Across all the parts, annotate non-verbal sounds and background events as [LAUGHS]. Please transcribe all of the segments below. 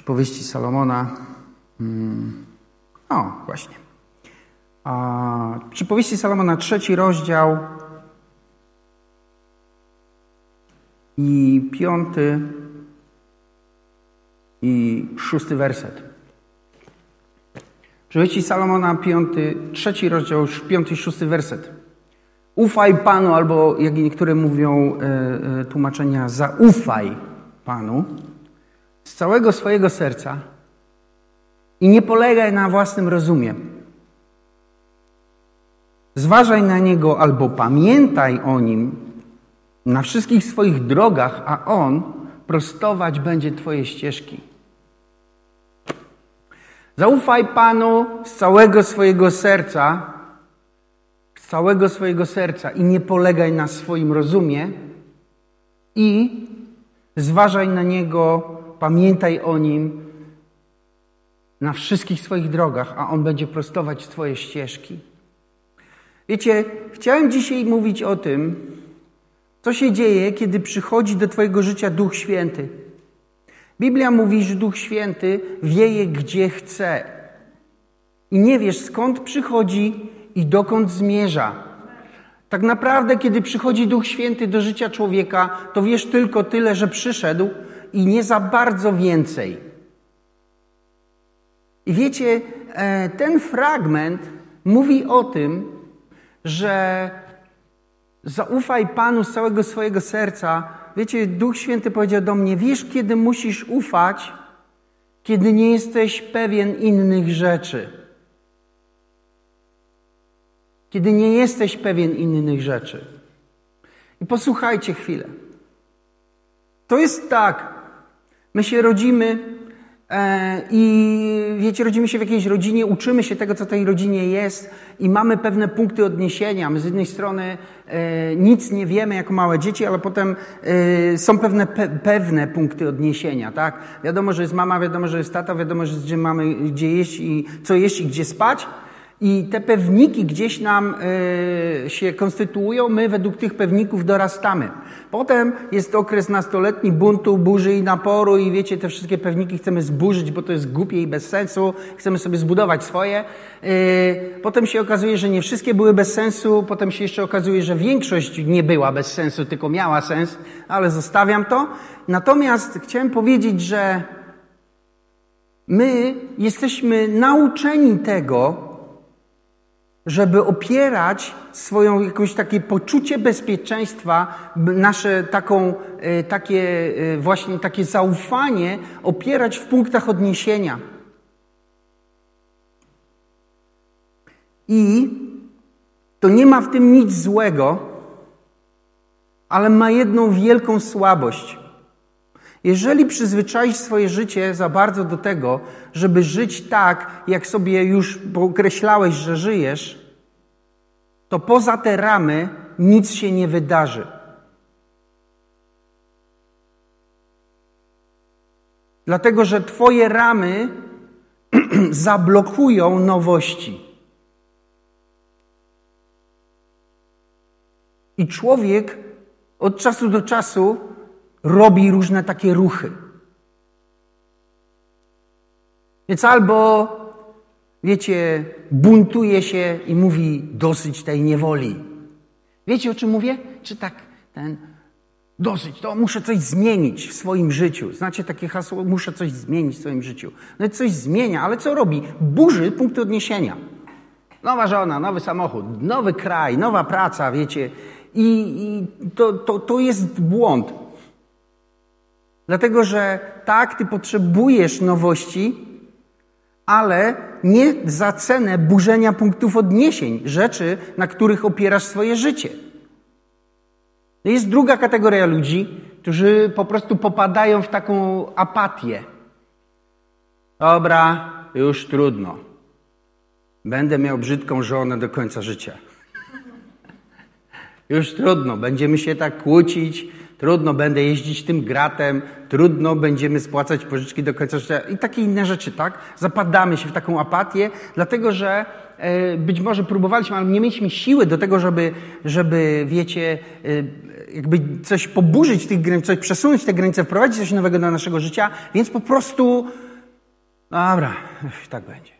Przypowieści Salomona. Hmm. O, właśnie. A, przypowieści Salomona, trzeci rozdział i piąty i szósty werset. Przypowieści Salomona, piąty, trzeci rozdział, piąty i szósty werset. Ufaj Panu, albo jak niektóre mówią e, e, tłumaczenia, zaufaj Panu z całego swojego serca i nie polegaj na własnym rozumie. Zważaj na Niego albo pamiętaj o Nim na wszystkich swoich drogach, a On prostować będzie Twoje ścieżki. Zaufaj Panu z całego swojego serca, z całego swojego serca i nie polegaj na swoim rozumie i zważaj na Niego, pamiętaj o Nim na wszystkich swoich drogach, a On będzie prostować Twoje ścieżki. Wiecie, chciałem dzisiaj mówić o tym, co się dzieje, kiedy przychodzi do Twojego życia Duch Święty. Biblia mówi, że Duch Święty wieje gdzie chce. I nie wiesz skąd przychodzi i dokąd zmierza. Tak naprawdę, kiedy przychodzi Duch Święty do życia człowieka, to wiesz tylko tyle, że przyszedł i nie za bardzo więcej. I wiecie, e, ten fragment mówi o tym, że zaufaj Panu z całego swojego serca. Wiecie, Duch Święty powiedział do mnie: Wiesz, kiedy musisz ufać, kiedy nie jesteś pewien innych rzeczy. Kiedy nie jesteś pewien innych rzeczy. I posłuchajcie chwilę. To jest tak. My się rodzimy E, I wiecie, rodzimy się w jakiejś rodzinie, uczymy się tego, co tej rodzinie jest i mamy pewne punkty odniesienia. My z jednej strony e, nic nie wiemy jako małe dzieci, ale potem e, są pewne, pe, pewne punkty odniesienia, tak? Wiadomo, że jest mama, wiadomo, że jest tata, wiadomo, że gdzie mamy gdzie jeść i co jeść i gdzie spać. I te pewniki gdzieś nam y, się konstytuują, my według tych pewników dorastamy. Potem jest okres nastoletni buntu, burzy i naporu i wiecie, te wszystkie pewniki chcemy zburzyć, bo to jest głupie i bez sensu. Chcemy sobie zbudować swoje. Y, potem się okazuje, że nie wszystkie były bez sensu. Potem się jeszcze okazuje, że większość nie była bez sensu, tylko miała sens, ale zostawiam to. Natomiast chciałem powiedzieć, że my jesteśmy nauczeni tego, żeby opierać swoją jakieś takie poczucie bezpieczeństwa, nasze taką, e, takie e, właśnie takie zaufanie opierać w punktach odniesienia. I to nie ma w tym nic złego, ale ma jedną wielką słabość. Jeżeli przyzwyczaisz swoje życie za bardzo do tego, żeby żyć tak, jak sobie już określałeś, że żyjesz, to poza te ramy nic się nie wydarzy. Dlatego, że Twoje ramy [CLEARS THROAT] zablokują nowości. I człowiek od czasu do czasu robi różne takie ruchy. Więc albo, wiecie, buntuje się i mówi dosyć tej niewoli. Wiecie o czym mówię? Czy tak ten dosyć, to muszę coś zmienić w swoim życiu. Znacie takie hasło, muszę coś zmienić w swoim życiu. No i coś zmienia, ale co robi? Burzy punkty odniesienia. Nowa żona, nowy samochód, nowy kraj, nowa praca, wiecie. I, i to, to, to jest błąd. Dlatego, że tak, ty potrzebujesz nowości, ale nie za cenę burzenia punktów odniesień, rzeczy, na których opierasz swoje życie. Jest druga kategoria ludzi, którzy po prostu popadają w taką apatię. Dobra, już trudno. Będę miał brzydką żonę do końca życia. Już trudno, będziemy się tak kłócić, trudno będę jeździć tym gratem, trudno będziemy spłacać pożyczki do końca życia i takie inne rzeczy, tak? Zapadamy się w taką apatię, dlatego że e, być może próbowaliśmy, ale nie mieliśmy siły do tego, żeby, żeby wiecie, e, jakby coś poburzyć tych granic, coś przesunąć te granice, wprowadzić coś nowego do naszego życia, więc po prostu Dobra, tak będzie.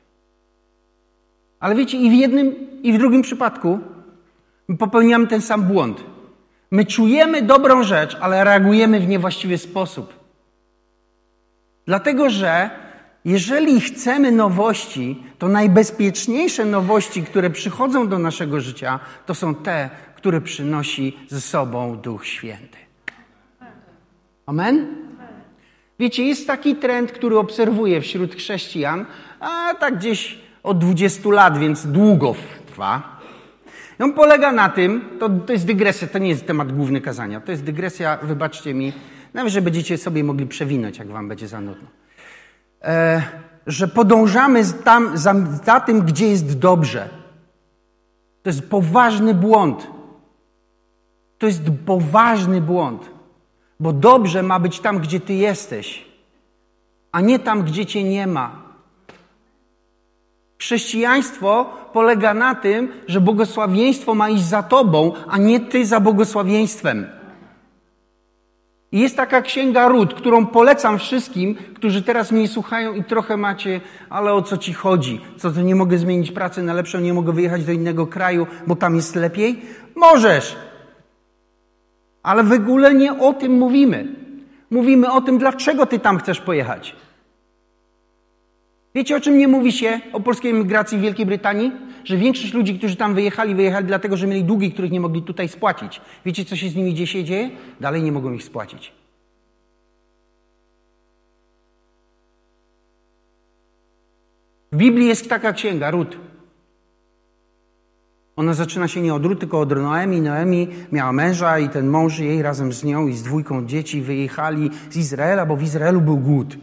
Ale wiecie, i w jednym, i w drugim przypadku popełniamy ten sam błąd. My czujemy dobrą rzecz, ale reagujemy w niewłaściwy sposób. Dlatego, że jeżeli chcemy nowości, to najbezpieczniejsze nowości, które przychodzą do naszego życia, to są te, które przynosi ze sobą Duch Święty. Amen? Wiecie, jest taki trend, który obserwuję wśród chrześcijan, a tak gdzieś od 20 lat, więc długo trwa. I on polega na tym, to, to jest dygresja, to nie jest temat główny kazania, to jest dygresja, wybaczcie mi, nawet, że będziecie sobie mogli przewinąć, jak wam będzie za nudno. E, że podążamy tam, za, za tym, gdzie jest dobrze. To jest poważny błąd. To jest poważny błąd. Bo dobrze ma być tam, gdzie ty jesteś, a nie tam, gdzie cię nie ma. Chrześcijaństwo polega na tym, że błogosławieństwo ma iść za tobą, a nie ty za błogosławieństwem. I jest taka księga Ród, którą polecam wszystkim, którzy teraz mnie słuchają i trochę macie, ale o co ci chodzi? Co to nie mogę zmienić pracy na lepszą, nie mogę wyjechać do innego kraju, bo tam jest lepiej? Możesz, ale w ogóle nie o tym mówimy. Mówimy o tym, dlaczego ty tam chcesz pojechać. Wiecie, o czym nie mówi się o polskiej emigracji w Wielkiej Brytanii? Że większość ludzi, którzy tam wyjechali, wyjechali dlatego, że mieli długi, których nie mogli tutaj spłacić. Wiecie, co się z nimi dzisiaj dzieje? Dalej nie mogą ich spłacić. W Biblii jest taka księga, Rut. Ona zaczyna się nie od Rut, tylko od Noemi. Noemi miała męża i ten mąż jej razem z nią i z dwójką dzieci wyjechali z Izraela, bo w Izraelu był głód.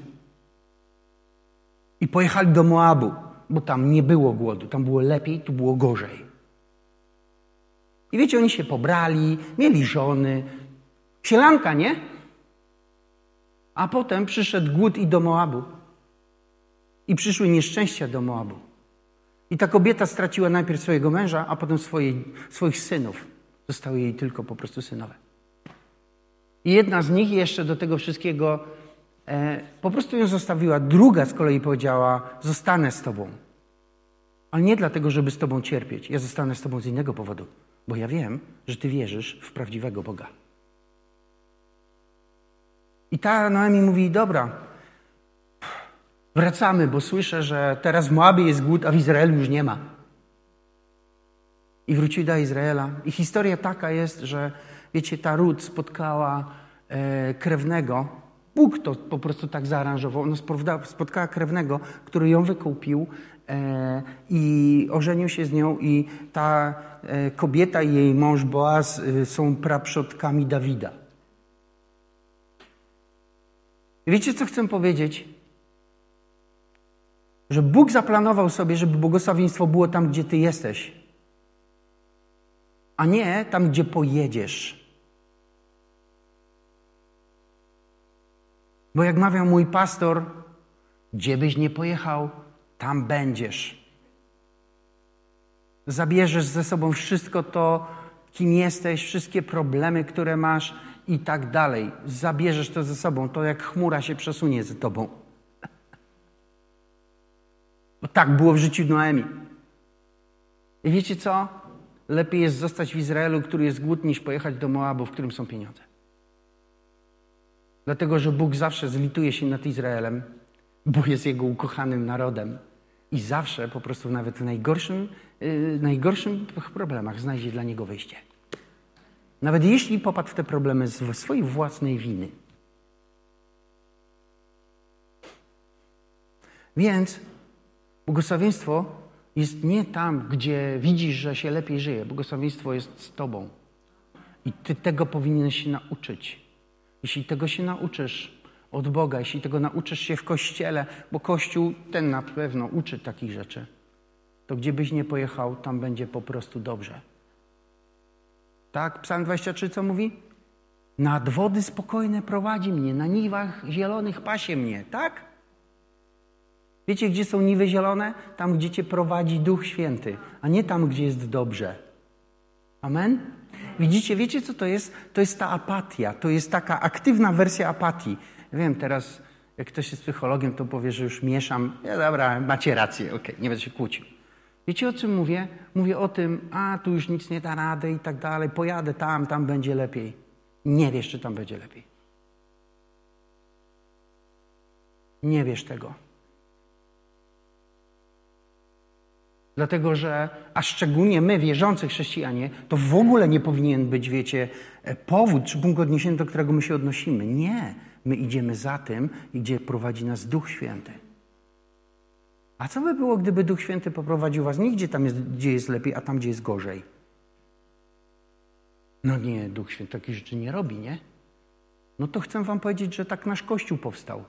I pojechali do Moabu, bo tam nie było głodu. Tam było lepiej, tu było gorzej. I wiecie, oni się pobrali, mieli żony. Sielanka, nie? A potem przyszedł głód i do Moabu. I przyszły nieszczęścia do Moabu. I ta kobieta straciła najpierw swojego męża, a potem swoje, swoich synów. Zostały jej tylko po prostu synowe. I jedna z nich jeszcze do tego wszystkiego po prostu ją zostawiła. Druga z kolei powiedziała: Zostanę z tobą. Ale nie dlatego, żeby z tobą cierpieć. Ja zostanę z tobą z innego powodu, bo ja wiem, że ty wierzysz w prawdziwego Boga. I ta Noemi mówi: Dobra, Wracamy, bo słyszę, że teraz w Moabie jest głód, a w Izraelu już nie ma. I wrócili do Izraela. I historia taka jest, że wiecie, ta ród spotkała e, krewnego. Bóg to po prostu tak zaaranżował. Ona spotkała krewnego, który ją wykupił e, i ożenił się z nią. I ta e, kobieta i jej mąż Boaz e, są praprzodkami Dawida. Wiecie, co chcę powiedzieć? Że Bóg zaplanował sobie, żeby błogosławieństwo było tam, gdzie Ty jesteś, a nie tam, gdzie pojedziesz. Bo jak mawiał mój pastor, gdzie byś nie pojechał, tam będziesz. Zabierzesz ze sobą wszystko to, kim jesteś, wszystkie problemy, które masz i tak dalej. Zabierzesz to ze sobą, to jak chmura się przesunie za tobą. [LAUGHS] Bo tak było w życiu Noemi. I wiecie co? Lepiej jest zostać w Izraelu, który jest głód, niż pojechać do Moabu, w którym są pieniądze. Dlatego, że Bóg zawsze zlituje się nad Izraelem, bo jest jego ukochanym narodem. I zawsze po prostu nawet w najgorszym, yy, najgorszym problemach znajdzie dla niego wyjście. Nawet jeśli popadł w te problemy z swojej własnej winy. Więc Błogosławieństwo jest nie tam, gdzie widzisz, że się lepiej żyje. Błogosławieństwo jest z Tobą. I Ty tego powinieneś się nauczyć. Jeśli tego się nauczysz od Boga, jeśli tego nauczysz się w kościele, bo Kościół ten na pewno uczy takich rzeczy, to gdzie byś nie pojechał, tam będzie po prostu dobrze. Tak? Psalm 23 co mówi? Nad wody spokojne prowadzi mnie, na niwach zielonych pasie mnie, tak? Wiecie, gdzie są niwy zielone? Tam, gdzie cię prowadzi Duch Święty, a nie tam, gdzie jest dobrze. Amen? Widzicie, wiecie, co to jest? To jest ta apatia. To jest taka aktywna wersja apatii. Wiem, teraz Jak ktoś jest psychologiem, to powie, że już mieszam. Ja dobra, macie rację, okej, okay, nie będę się kłócił. Wiecie o czym mówię? Mówię o tym, a tu już nic nie da rady i tak dalej, pojadę tam, tam będzie lepiej. Nie wiesz, czy tam będzie lepiej. Nie wiesz tego. Dlatego, że, a szczególnie my, wierzący chrześcijanie, to w ogóle nie powinien być, wiecie, e, powód czy punkt odniesienia, do którego my się odnosimy. Nie. My idziemy za tym, gdzie prowadzi nas Duch Święty. A co by było, gdyby Duch Święty poprowadził was nie gdzie tam jest, gdzie jest lepiej, a tam, gdzie jest gorzej? No nie, Duch Święty takich rzeczy nie robi, nie? No to chcę wam powiedzieć, że tak nasz Kościół powstał.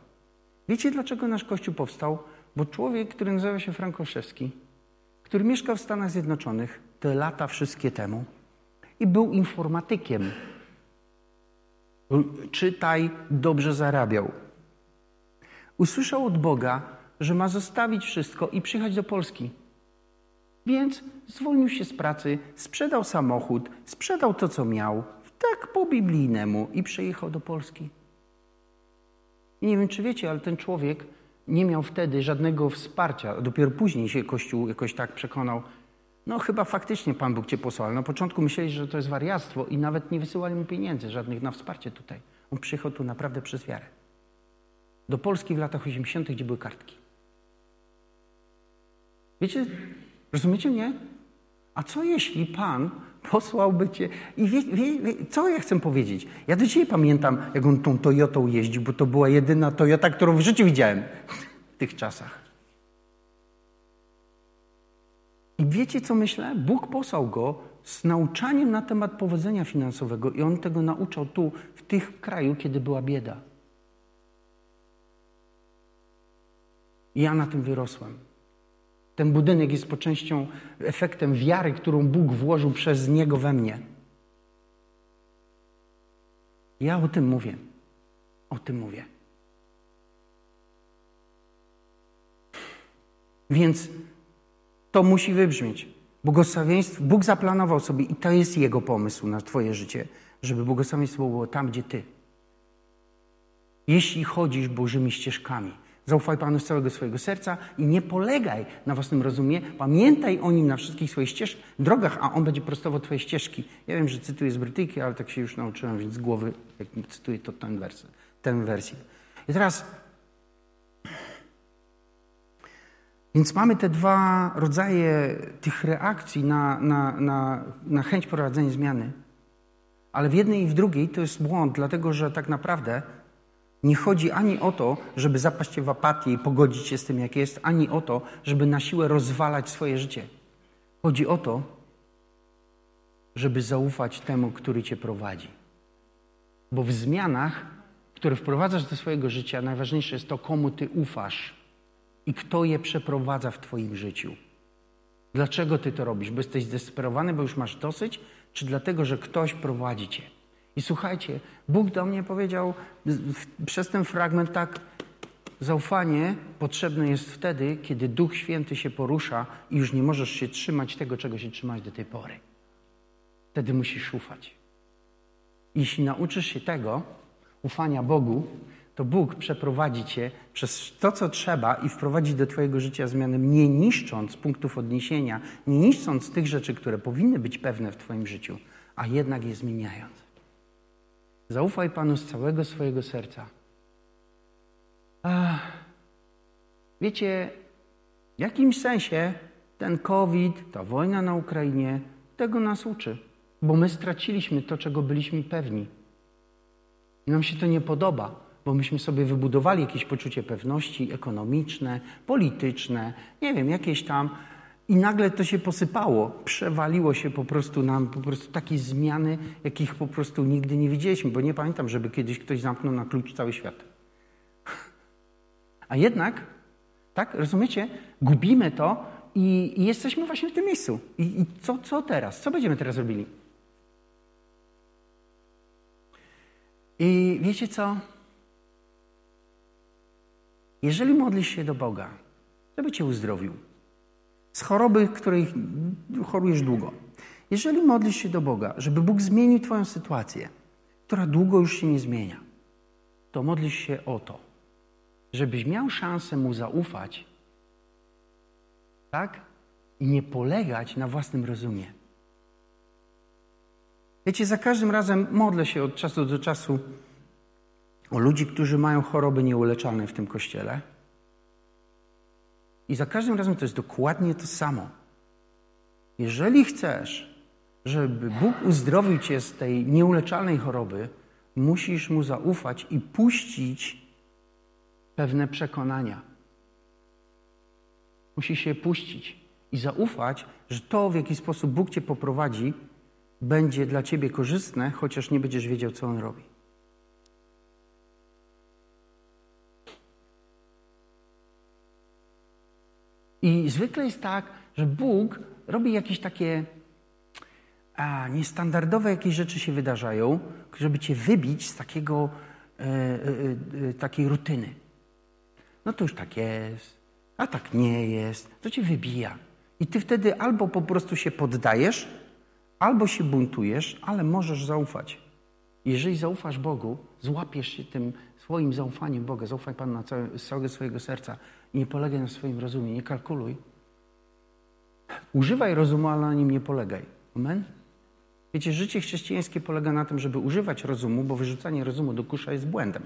Wiecie, dlaczego nasz Kościół powstał? Bo człowiek, który nazywa się Frankoszewski, który mieszkał w Stanach Zjednoczonych te lata wszystkie temu i był informatykiem. Czytaj, dobrze zarabiał. Usłyszał od Boga, że ma zostawić wszystko i przyjechać do Polski. Więc zwolnił się z pracy, sprzedał samochód, sprzedał to, co miał, tak po biblijnemu i przyjechał do Polski. I nie wiem, czy wiecie, ale ten człowiek nie miał wtedy żadnego wsparcia. Dopiero później się Kościół jakoś tak przekonał, no chyba faktycznie Pan Bóg Cię posłał. Na początku myśleli, że to jest wariactwo i nawet nie wysyłali mu pieniędzy żadnych na wsparcie tutaj. On przyjechał tu naprawdę przez wiarę. Do Polski w latach 80., gdzie były kartki. Wiecie, rozumiecie mnie? A co jeśli Pan posłałby cię. I wie, wie, wie, co ja chcę powiedzieć? Ja do dzisiaj pamiętam, jak on tą Toyotą jeździł, bo to była jedyna Toyota, którą w życiu widziałem w tych czasach. I wiecie, co myślę? Bóg posłał go z nauczaniem na temat powodzenia finansowego i on tego nauczał tu, w tych kraju, kiedy była bieda. I ja na tym wyrosłem. Ten budynek jest po częścią efektem wiary, którą Bóg włożył przez niego we mnie. Ja o tym mówię. O tym mówię. Więc to musi wybrzmieć. Błogosławieństwo, Bóg zaplanował sobie i to jest Jego pomysł na Twoje życie, żeby błogosławieństwo było tam, gdzie Ty. Jeśli chodzisz Bożymi ścieżkami, Zaufaj Panu z całego swojego serca i nie polegaj na własnym rozumie. Pamiętaj o Nim na wszystkich swoich ścieżkach, drogach, a On będzie prostował Twoje ścieżki. Ja wiem, że cytuję z Brytyjki, ale tak się już nauczyłem, więc z głowy, jak cytuję, to ten, wers, ten wersję. I teraz... Więc mamy te dwa rodzaje tych reakcji na, na, na, na chęć prowadzenia zmiany. Ale w jednej i w drugiej to jest błąd, dlatego że tak naprawdę nie chodzi ani o to, żeby zapaść w apatię i pogodzić się z tym, jak jest, ani o to, żeby na siłę rozwalać swoje życie. Chodzi o to, żeby zaufać temu, który cię prowadzi. Bo w zmianach, które wprowadzasz do swojego życia, najważniejsze jest to, komu ty ufasz i kto je przeprowadza w twoim życiu. Dlaczego ty to robisz? Bo jesteś zdesperowany, bo już masz dosyć, czy dlatego, że ktoś prowadzi cię? I słuchajcie, Bóg do mnie powiedział przez ten fragment tak, zaufanie potrzebne jest wtedy, kiedy Duch Święty się porusza i już nie możesz się trzymać tego, czego się trzymać do tej pory. Wtedy musisz ufać. Jeśli nauczysz się tego, ufania Bogu, to Bóg przeprowadzi cię przez to, co trzeba i wprowadzi do Twojego życia zmiany, nie niszcząc punktów odniesienia, nie niszcząc tych rzeczy, które powinny być pewne w Twoim życiu, a jednak je zmieniając. Zaufaj Panu z całego swojego serca. Ach, wiecie, w jakimś sensie ten COVID, ta wojna na Ukrainie, tego nas uczy, bo my straciliśmy to, czego byliśmy pewni. I nam się to nie podoba, bo myśmy sobie wybudowali jakieś poczucie pewności ekonomiczne, polityczne, nie wiem, jakieś tam. I nagle to się posypało, przewaliło się po prostu nam, po prostu takie zmiany, jakich po prostu nigdy nie widzieliśmy, bo nie pamiętam, żeby kiedyś ktoś zamknął na klucz cały świat. A jednak, tak, rozumiecie, gubimy to i, i jesteśmy właśnie w tym miejscu. I, i co, co teraz? Co będziemy teraz robili? I wiecie co? Jeżeli modlisz się do Boga, żeby Cię uzdrowił, z choroby, której chorujesz długo. Jeżeli modlisz się do Boga, żeby Bóg zmienił Twoją sytuację, która długo już się nie zmienia, to modlisz się o to. żebyś miał szansę Mu zaufać, tak? I nie polegać na własnym rozumie. Wiecie, za każdym razem modlę się od czasu do czasu o ludzi, którzy mają choroby nieuleczalne w tym kościele. I za każdym razem to jest dokładnie to samo. Jeżeli chcesz, żeby Bóg uzdrowił cię z tej nieuleczalnej choroby, musisz mu zaufać i puścić pewne przekonania. Musisz się puścić i zaufać, że to, w jaki sposób Bóg cię poprowadzi, będzie dla ciebie korzystne, chociaż nie będziesz wiedział, co on robi. I zwykle jest tak, że Bóg robi jakieś takie a, niestandardowe jakieś rzeczy się wydarzają, żeby cię wybić z takiego, e, e, e, takiej rutyny. No to już tak jest, a tak nie jest, to cię wybija. I ty wtedy albo po prostu się poddajesz, albo się buntujesz, ale możesz zaufać. Jeżeli zaufasz Bogu, złapiesz się tym swoim zaufaniem Boga, zaufaj Panu na całe, z całego swojego serca nie polegaj na swoim rozumie, nie kalkuluj. Używaj rozumu, ale na nim nie polegaj. Amen? Wiecie, życie chrześcijańskie polega na tym, żeby używać rozumu, bo wyrzucanie rozumu do kusza jest błędem.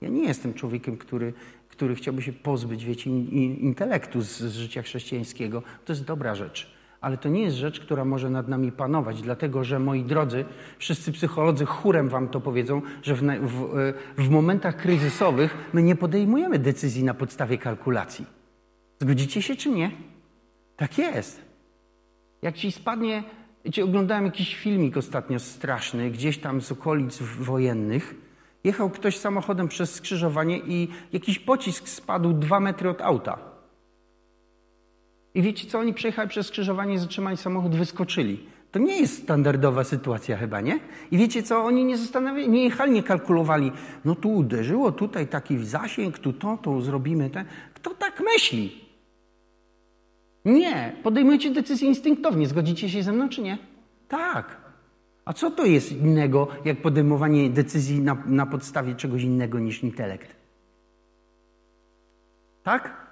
Ja nie jestem człowiekiem, który, który chciałby się pozbyć, wiecie, intelektu z, z życia chrześcijańskiego. To jest dobra rzecz. Ale to nie jest rzecz, która może nad nami panować, dlatego że, moi drodzy, wszyscy psycholodzy chórem wam to powiedzą, że w, w, w momentach kryzysowych my nie podejmujemy decyzji na podstawie kalkulacji. Zgodzicie się czy nie? Tak jest. Jak ci spadnie Wiecie, oglądałem jakiś filmik ostatnio straszny, gdzieś tam z okolic wojennych. Jechał ktoś samochodem przez skrzyżowanie i jakiś pocisk spadł dwa metry od auta. I wiecie co? Oni przejechali przez skrzyżowanie, zatrzymali samochód, wyskoczyli. To nie jest standardowa sytuacja chyba, nie? I wiecie co? Oni nie zastanawiali, nie jechali, nie kalkulowali. No tu uderzyło, tutaj taki zasięg, tu to, to zrobimy. Ten. Kto tak myśli? Nie. Podejmujecie decyzję instynktownie. Zgodzicie się ze mną, czy nie? Tak. A co to jest innego, jak podejmowanie decyzji na, na podstawie czegoś innego niż intelekt? Tak?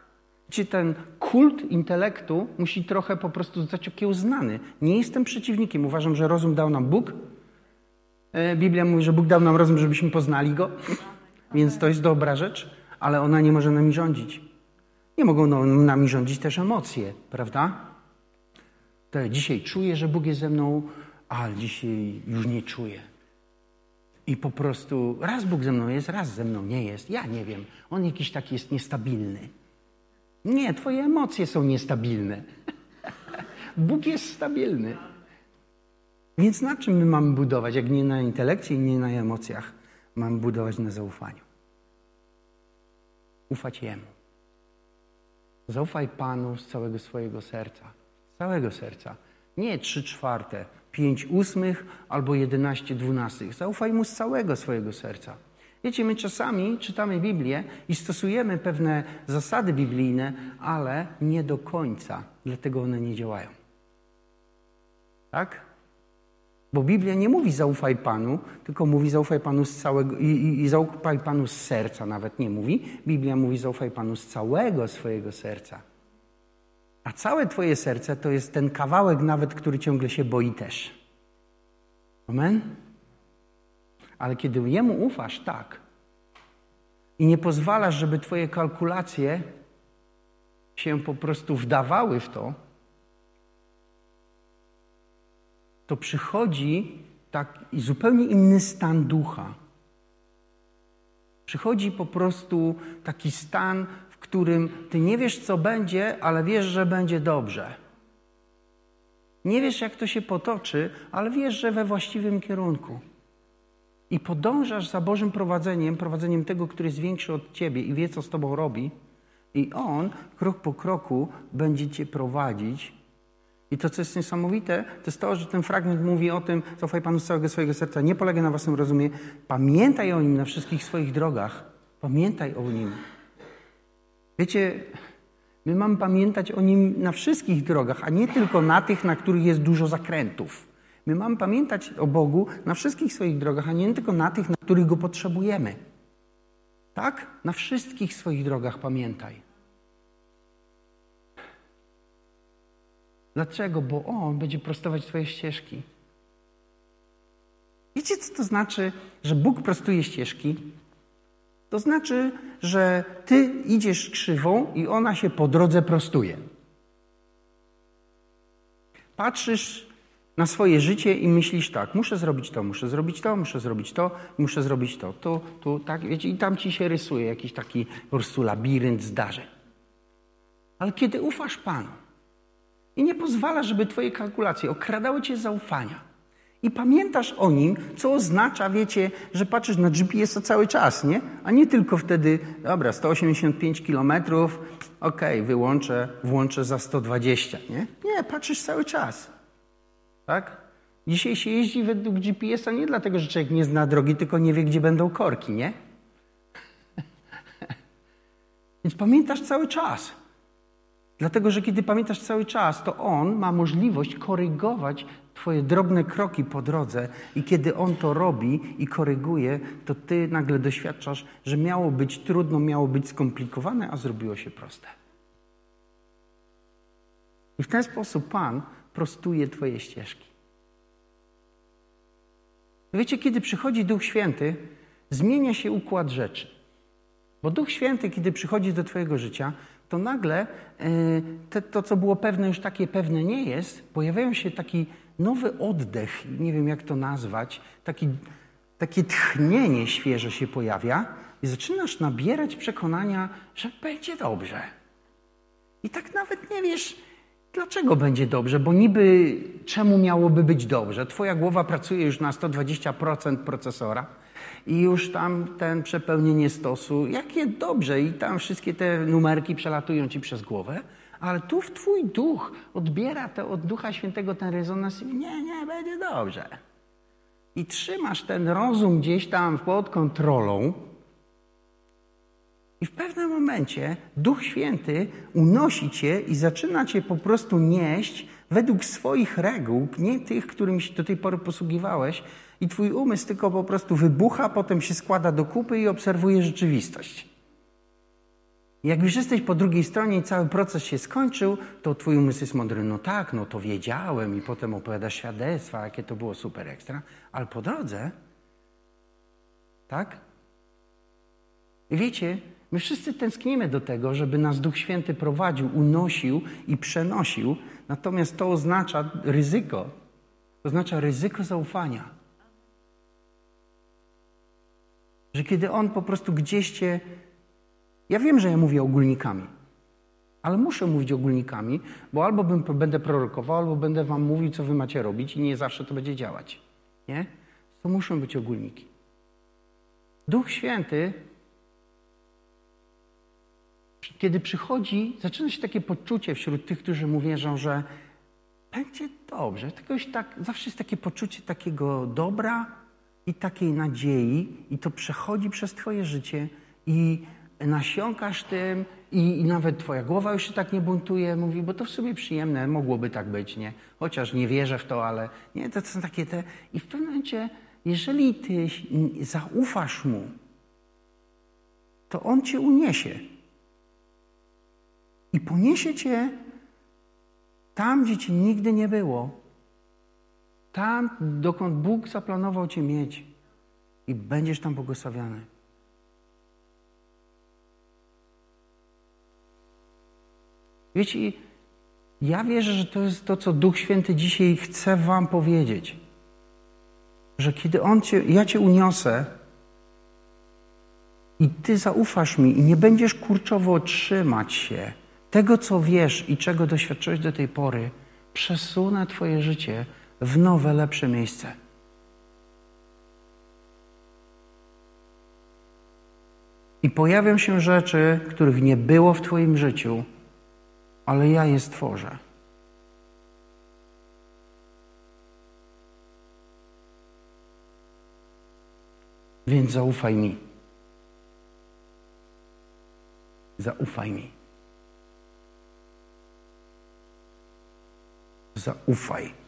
Czy ten kult intelektu musi trochę po prostu zostać okiełznany. Nie jestem przeciwnikiem. Uważam, że rozum dał nam Bóg. E, Biblia mówi, że Bóg dał nam rozum, żebyśmy poznali Go. Więc to jest dobra rzecz, ale ona nie może nami rządzić. Nie mogą no, nami rządzić też emocje, prawda? To dzisiaj czuję, że Bóg jest ze mną, ale dzisiaj już nie czuję. I po prostu raz Bóg ze mną jest, raz ze mną nie jest. Ja nie wiem. On jakiś taki jest niestabilny. Nie, twoje emocje są niestabilne. [LAUGHS] Bóg jest stabilny. Więc na czym my mamy budować, jak nie na intelekcie i nie na emocjach? Mamy budować na zaufaniu. Ufać Jemu. Zaufaj Panu z całego swojego serca. Z całego serca. Nie trzy czwarte, pięć ósmych albo jedenaście dwunastych. Zaufaj Mu z całego swojego serca. Wiecie, my czasami czytamy Biblię i stosujemy pewne zasady biblijne, ale nie do końca, dlatego one nie działają. Tak? Bo Biblia nie mówi zaufaj Panu, tylko mówi zaufaj Panu z całego i, i, i zaufaj Panu z serca, nawet nie mówi. Biblia mówi zaufaj Panu z całego swojego serca. A całe Twoje serce to jest ten kawałek nawet, który ciągle się boi też. Amen? Ale kiedy Jemu ufasz, tak. I nie pozwalasz, żeby Twoje kalkulacje się po prostu wdawały w to, to przychodzi taki zupełnie inny stan ducha. Przychodzi po prostu taki stan, w którym ty nie wiesz, co będzie, ale wiesz, że będzie dobrze. Nie wiesz, jak to się potoczy, ale wiesz, że we właściwym kierunku. I podążasz za Bożym prowadzeniem, prowadzeniem tego, który jest większy od ciebie i wie, co z tobą robi. I On krok po kroku będzie cię prowadzić i to, co jest niesamowite, to jest to, że ten fragment mówi o tym, zaufaj Panu z całego swojego serca, nie polegaj na własnym rozumie, pamiętaj o Nim na wszystkich swoich drogach. Pamiętaj o Nim. Wiecie, my mamy pamiętać o Nim na wszystkich drogach, a nie tylko na tych, na których jest dużo zakrętów. My mamy pamiętać o Bogu na wszystkich swoich drogach, a nie tylko na tych, na których Go potrzebujemy. Tak? Na wszystkich swoich drogach pamiętaj. Dlaczego? Bo On będzie prostować Twoje ścieżki. Wiecie, co to znaczy, że Bóg prostuje ścieżki? To znaczy, że Ty idziesz krzywą i ona się po drodze prostuje. Patrzysz na swoje życie i myślisz tak, muszę zrobić to, muszę zrobić to, muszę zrobić to, muszę zrobić to, tu, tu, tak, wiecie, i tam ci się rysuje jakiś taki po prostu labirynt zdarzeń. Ale kiedy ufasz Panu i nie pozwalasz, żeby twoje kalkulacje okradały cię zaufania i pamiętasz o nim, co oznacza, wiecie, że patrzysz na GPS-a cały czas, nie? A nie tylko wtedy, dobra, 185 kilometrów, okej, okay, wyłączę, włączę za 120, nie? Nie, patrzysz cały czas. Tak? Dzisiaj się jeździ według GPS-a nie dlatego, że człowiek nie zna drogi, tylko nie wie, gdzie będą korki, nie? [LAUGHS] Więc pamiętasz cały czas. Dlatego, że kiedy pamiętasz cały czas, to On ma możliwość korygować Twoje drobne kroki po drodze, i kiedy On to robi i koryguje, to Ty nagle doświadczasz, że miało być trudno, miało być skomplikowane, a zrobiło się proste. I w ten sposób Pan prostuje Twoje ścieżki. Wiecie, kiedy przychodzi Duch Święty, zmienia się układ rzeczy. Bo Duch Święty, kiedy przychodzi do Twojego życia, to nagle e, to, co było pewne, już takie pewne nie jest. Pojawiają się taki nowy oddech, nie wiem jak to nazwać, taki, takie tchnienie świeże się pojawia i zaczynasz nabierać przekonania, że będzie dobrze. I tak nawet nie wiesz, Dlaczego będzie dobrze? Bo niby czemu miałoby być dobrze? Twoja głowa pracuje już na 120% procesora i już tam ten przepełnienie stosu, jakie dobrze i tam wszystkie te numerki przelatują ci przez głowę, ale tu w twój duch odbiera to od Ducha Świętego ten rezonans i nie, nie, będzie dobrze. I trzymasz ten rozum gdzieś tam pod kontrolą, i w pewnym momencie Duch Święty unosi cię i zaczyna cię po prostu nieść według swoich reguł, nie tych, którymi się do tej pory posługiwałeś, i twój umysł tylko po prostu wybucha, potem się składa do kupy i obserwuje rzeczywistość. Jak już jesteś po drugiej stronie i cały proces się skończył, to twój umysł jest mądry. No tak, no to wiedziałem i potem opowiada świadectwa, jakie to było super ekstra. Ale po drodze, tak? I wiecie, My wszyscy tęsknimy do tego, żeby nas Duch Święty prowadził, unosił i przenosił, natomiast to oznacza ryzyko. To oznacza ryzyko zaufania. Że kiedy On po prostu gdzieś cię. Ja wiem, że ja mówię ogólnikami, ale muszę mówić ogólnikami, bo albo będę prorokował, albo będę wam mówił, co wy macie robić i nie zawsze to będzie działać. Nie? To muszą być ogólniki. Duch Święty kiedy przychodzi, zaczyna się takie poczucie wśród tych, którzy mu wierzą, że będzie dobrze. Jakoś tak, zawsze jest takie poczucie takiego dobra i takiej nadziei, i to przechodzi przez Twoje życie, i nasiąkasz tym, i, i, nawet Twoja głowa już się tak nie buntuje. Mówi, bo to w sumie przyjemne, mogłoby tak być, nie? Chociaż nie wierzę w to, ale nie, to są takie te. I w pewnym momencie, jeżeli Ty zaufasz mu, to on Cię uniesie i poniesie cię tam, gdzie ci nigdy nie było. Tam, dokąd Bóg zaplanował cię mieć. I będziesz tam błogosławiony. Wiecie, ja wierzę, że to jest to, co Duch Święty dzisiaj chce Wam powiedzieć. Że kiedy On cię, ja Cię uniosę i Ty zaufasz mi i nie będziesz kurczowo trzymać się, tego, co wiesz i czego doświadczyłeś do tej pory, przesunę Twoje życie w nowe, lepsze miejsce. I pojawią się rzeczy, których nie było w Twoim życiu, ale ja je stworzę. Więc zaufaj mi. Zaufaj mi. Zaufaj.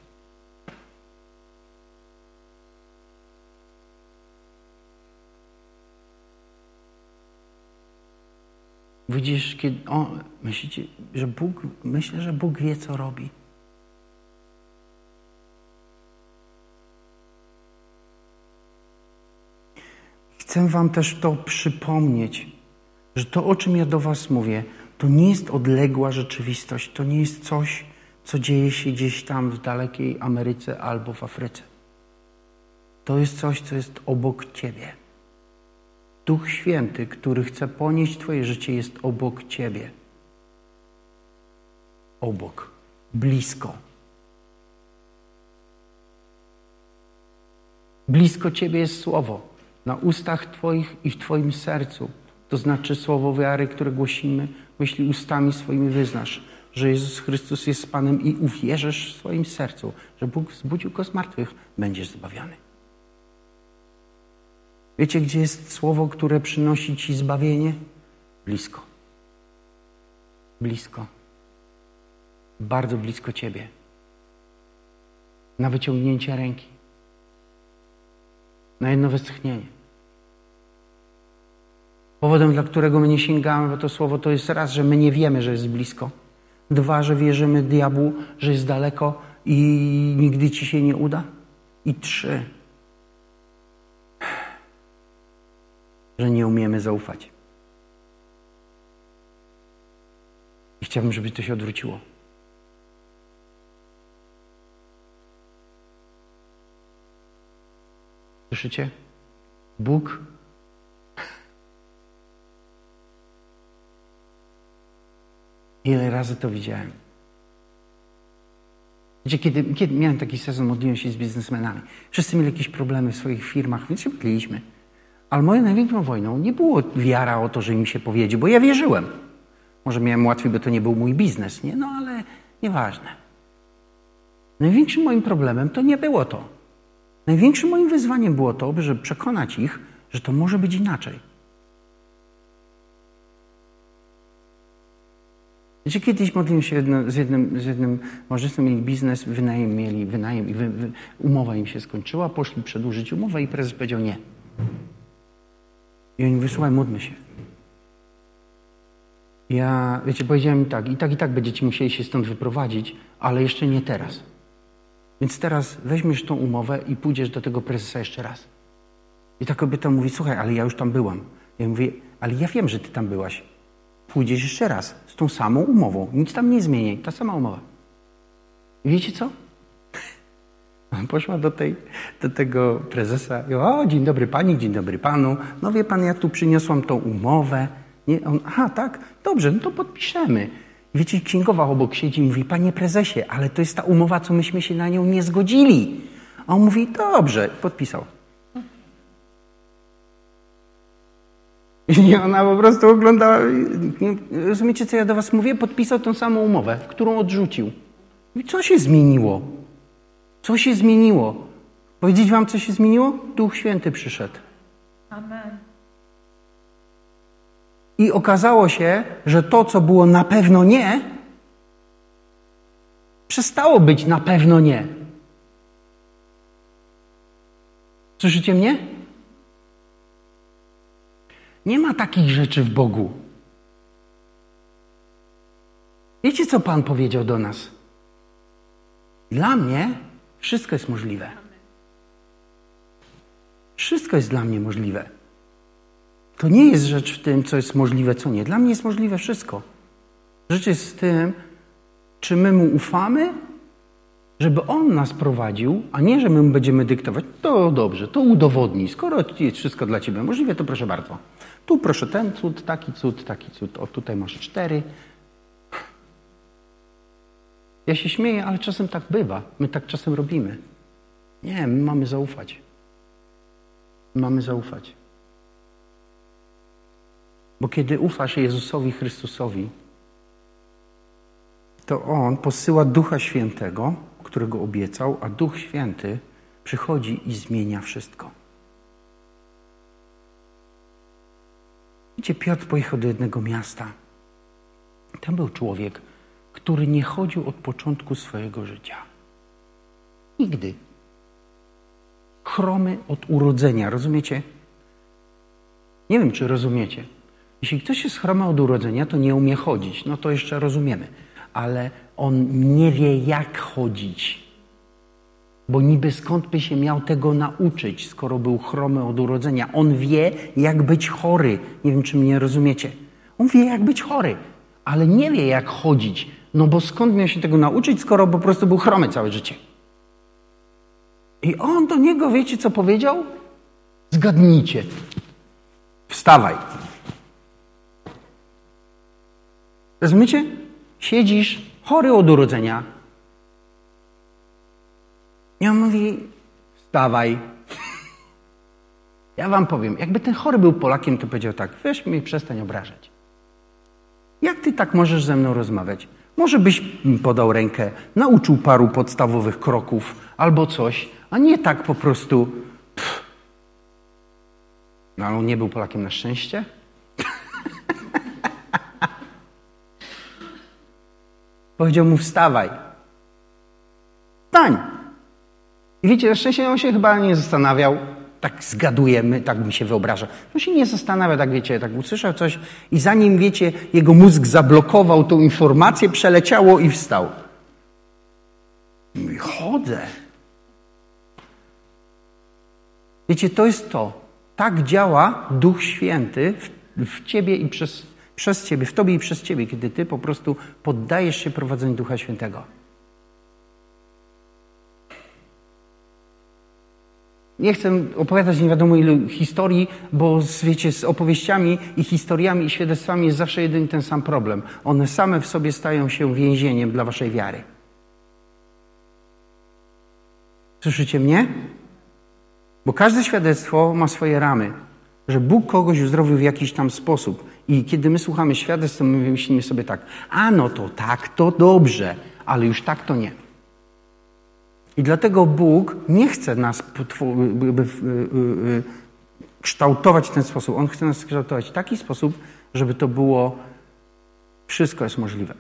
Widzisz, kiedy on, myślicie, że Bóg, myślę, że Bóg wie, co robi. Chcę Wam też to przypomnieć, że to, o czym ja do Was mówię, to nie jest odległa rzeczywistość, to nie jest coś, co dzieje się gdzieś tam w dalekiej Ameryce albo w Afryce. To jest coś, co jest obok Ciebie. Duch Święty, który chce ponieść Twoje życie, jest obok Ciebie. Obok, blisko. Blisko Ciebie jest Słowo, na ustach Twoich i w Twoim sercu. To znaczy słowo wiary, które głosimy, jeśli ustami swoimi wyznasz, że Jezus Chrystus jest Panem i uwierzysz w swoim sercu, że Bóg wzbudził Go z martwych, będziesz zbawiony. Wiecie, gdzie jest słowo, które przynosi Ci zbawienie? Blisko. Blisko. Bardzo blisko Ciebie. Na wyciągnięcie ręki. Na jedno westchnienie. Powodem, dla którego my nie sięgamy bo to słowo, to jest raz, że my nie wiemy, że jest blisko. Dwa, że wierzymy diabłu, że jest daleko i nigdy ci się nie uda. I trzy, że nie umiemy zaufać. I chciałbym, żeby to się odwróciło. Słyszycie? Bóg Ile razy to widziałem. Wiecie, kiedy, kiedy miałem taki sezon, modliłem się z biznesmenami. Wszyscy mieli jakieś problemy w swoich firmach, więc się modliliśmy. Ale moją największą wojną nie było wiara o to, że im się powiedzie, bo ja wierzyłem. Może miałem łatwiej, bo to nie był mój biznes, nie? No ale nieważne. Największym moim problemem to nie było to. Największym moim wyzwaniem było to, żeby przekonać ich, że to może być inaczej. Wiecie, kiedyś modliłem się jedno, z jednym, z jednym małżeństwem, mieli biznes, wynajem mieli, wynajem i wy, wy, umowa im się skończyła, poszli przedłużyć umowę i prezes powiedział nie. I oni mówią, słuchaj, módlmy się. Ja, wiecie, powiedziałem tak, i tak, i tak będziecie musieli się stąd wyprowadzić, ale jeszcze nie teraz. Więc teraz weźmiesz tą umowę i pójdziesz do tego prezesa jeszcze raz. I ta kobieta mówi, słuchaj, ale ja już tam byłam. Ja mówię, ale ja wiem, że ty tam byłaś pójdziesz jeszcze raz tą samą umową. Nic tam nie zmieni, ta sama umowa. Wiecie co? [LAUGHS] Poszła do, tej, do tego prezesa i o, dzień dobry pani, dzień dobry panu. No wie pan, ja tu przyniosłam tą umowę. Nie? On, aha, tak, dobrze, no to podpiszemy. Wiecie, księgowa obok siedzi i mówi, panie prezesie, ale to jest ta umowa, co myśmy się na nią nie zgodzili. A on mówi, dobrze, podpisał. [LAUGHS] I ona po prostu oglądała. Rozumiecie, co ja do was mówię? Podpisał tą samą umowę, którą odrzucił. I co się zmieniło? Co się zmieniło? Powiedzieć wam, co się zmieniło? Duch Święty przyszedł. Amen. I okazało się, że to, co było na pewno nie, przestało być na pewno nie. Słyszycie mnie? Nie ma takich rzeczy w Bogu. Wiecie, co Pan powiedział do nas? Dla mnie wszystko jest możliwe. Wszystko jest dla mnie możliwe. To nie jest rzecz w tym, co jest możliwe, co nie. Dla mnie jest możliwe wszystko. Rzecz jest w tym, czy my mu ufamy, żeby on nas prowadził, a nie, że my będziemy dyktować. To dobrze, to udowodnij. Skoro jest wszystko dla ciebie możliwe, to proszę bardzo. Tu proszę ten cud, taki cud, taki cud. O, tutaj masz cztery. Ja się śmieję, ale czasem tak bywa. My tak czasem robimy. Nie, my mamy zaufać. My mamy zaufać. Bo kiedy ufasz Jezusowi Chrystusowi, to On posyła Ducha Świętego, którego obiecał, a Duch Święty przychodzi i zmienia wszystko. Wiecie, Piotr pojechał do jednego miasta. Tam był człowiek, który nie chodził od początku swojego życia. Nigdy. Chromy od urodzenia, rozumiecie? Nie wiem, czy rozumiecie. Jeśli ktoś jest chromy od urodzenia, to nie umie chodzić. No to jeszcze rozumiemy. Ale on nie wie, jak chodzić. Bo niby skąd by się miał tego nauczyć, skoro był chromy od urodzenia? On wie, jak być chory. Nie wiem, czy mnie rozumiecie. On wie, jak być chory, ale nie wie, jak chodzić. No bo skąd miał się tego nauczyć, skoro po prostu był chromy całe życie? I on do niego, wiecie, co powiedział? Zgadnijcie. Wstawaj. Rozumiecie? Siedzisz chory od urodzenia. I on mówi, wstawaj. Ja wam powiem, jakby ten chory był Polakiem, to powiedział tak, weź mnie i przestań obrażać. Jak ty tak możesz ze mną rozmawiać? Może byś podał rękę, nauczył paru podstawowych kroków albo coś, a nie tak po prostu. Pff. No ale on nie był Polakiem na szczęście. [LAUGHS] Powiedział mu wstawaj. Stań. I wiecie, na szczęście on się chyba nie zastanawiał. Tak zgadujemy, tak mi się wyobraża. On się nie zastanawia, tak wiecie, tak usłyszał coś i zanim, wiecie, jego mózg zablokował tą informację, przeleciało i wstał. I chodzę. Wiecie, to jest to. Tak działa Duch Święty w, w ciebie i przez, przez ciebie, w tobie i przez ciebie, kiedy ty po prostu poddajesz się prowadzeniu Ducha Świętego. Nie chcę opowiadać nie wiadomo ilu historii, bo z, wiecie, z opowieściami i historiami i świadectwami jest zawsze jeden i ten sam problem. One same w sobie stają się więzieniem dla waszej wiary. Słyszycie mnie? Bo każde świadectwo ma swoje ramy, że Bóg kogoś uzdrowił w jakiś tam sposób. I kiedy my słuchamy świadectw, to my myślimy sobie tak, a no to tak, to dobrze, ale już tak to nie. I dlatego Bóg nie chce nas y, y, kształtować w ten sposób. On chce nas kształtować w taki sposób, żeby to było wszystko jest możliwe.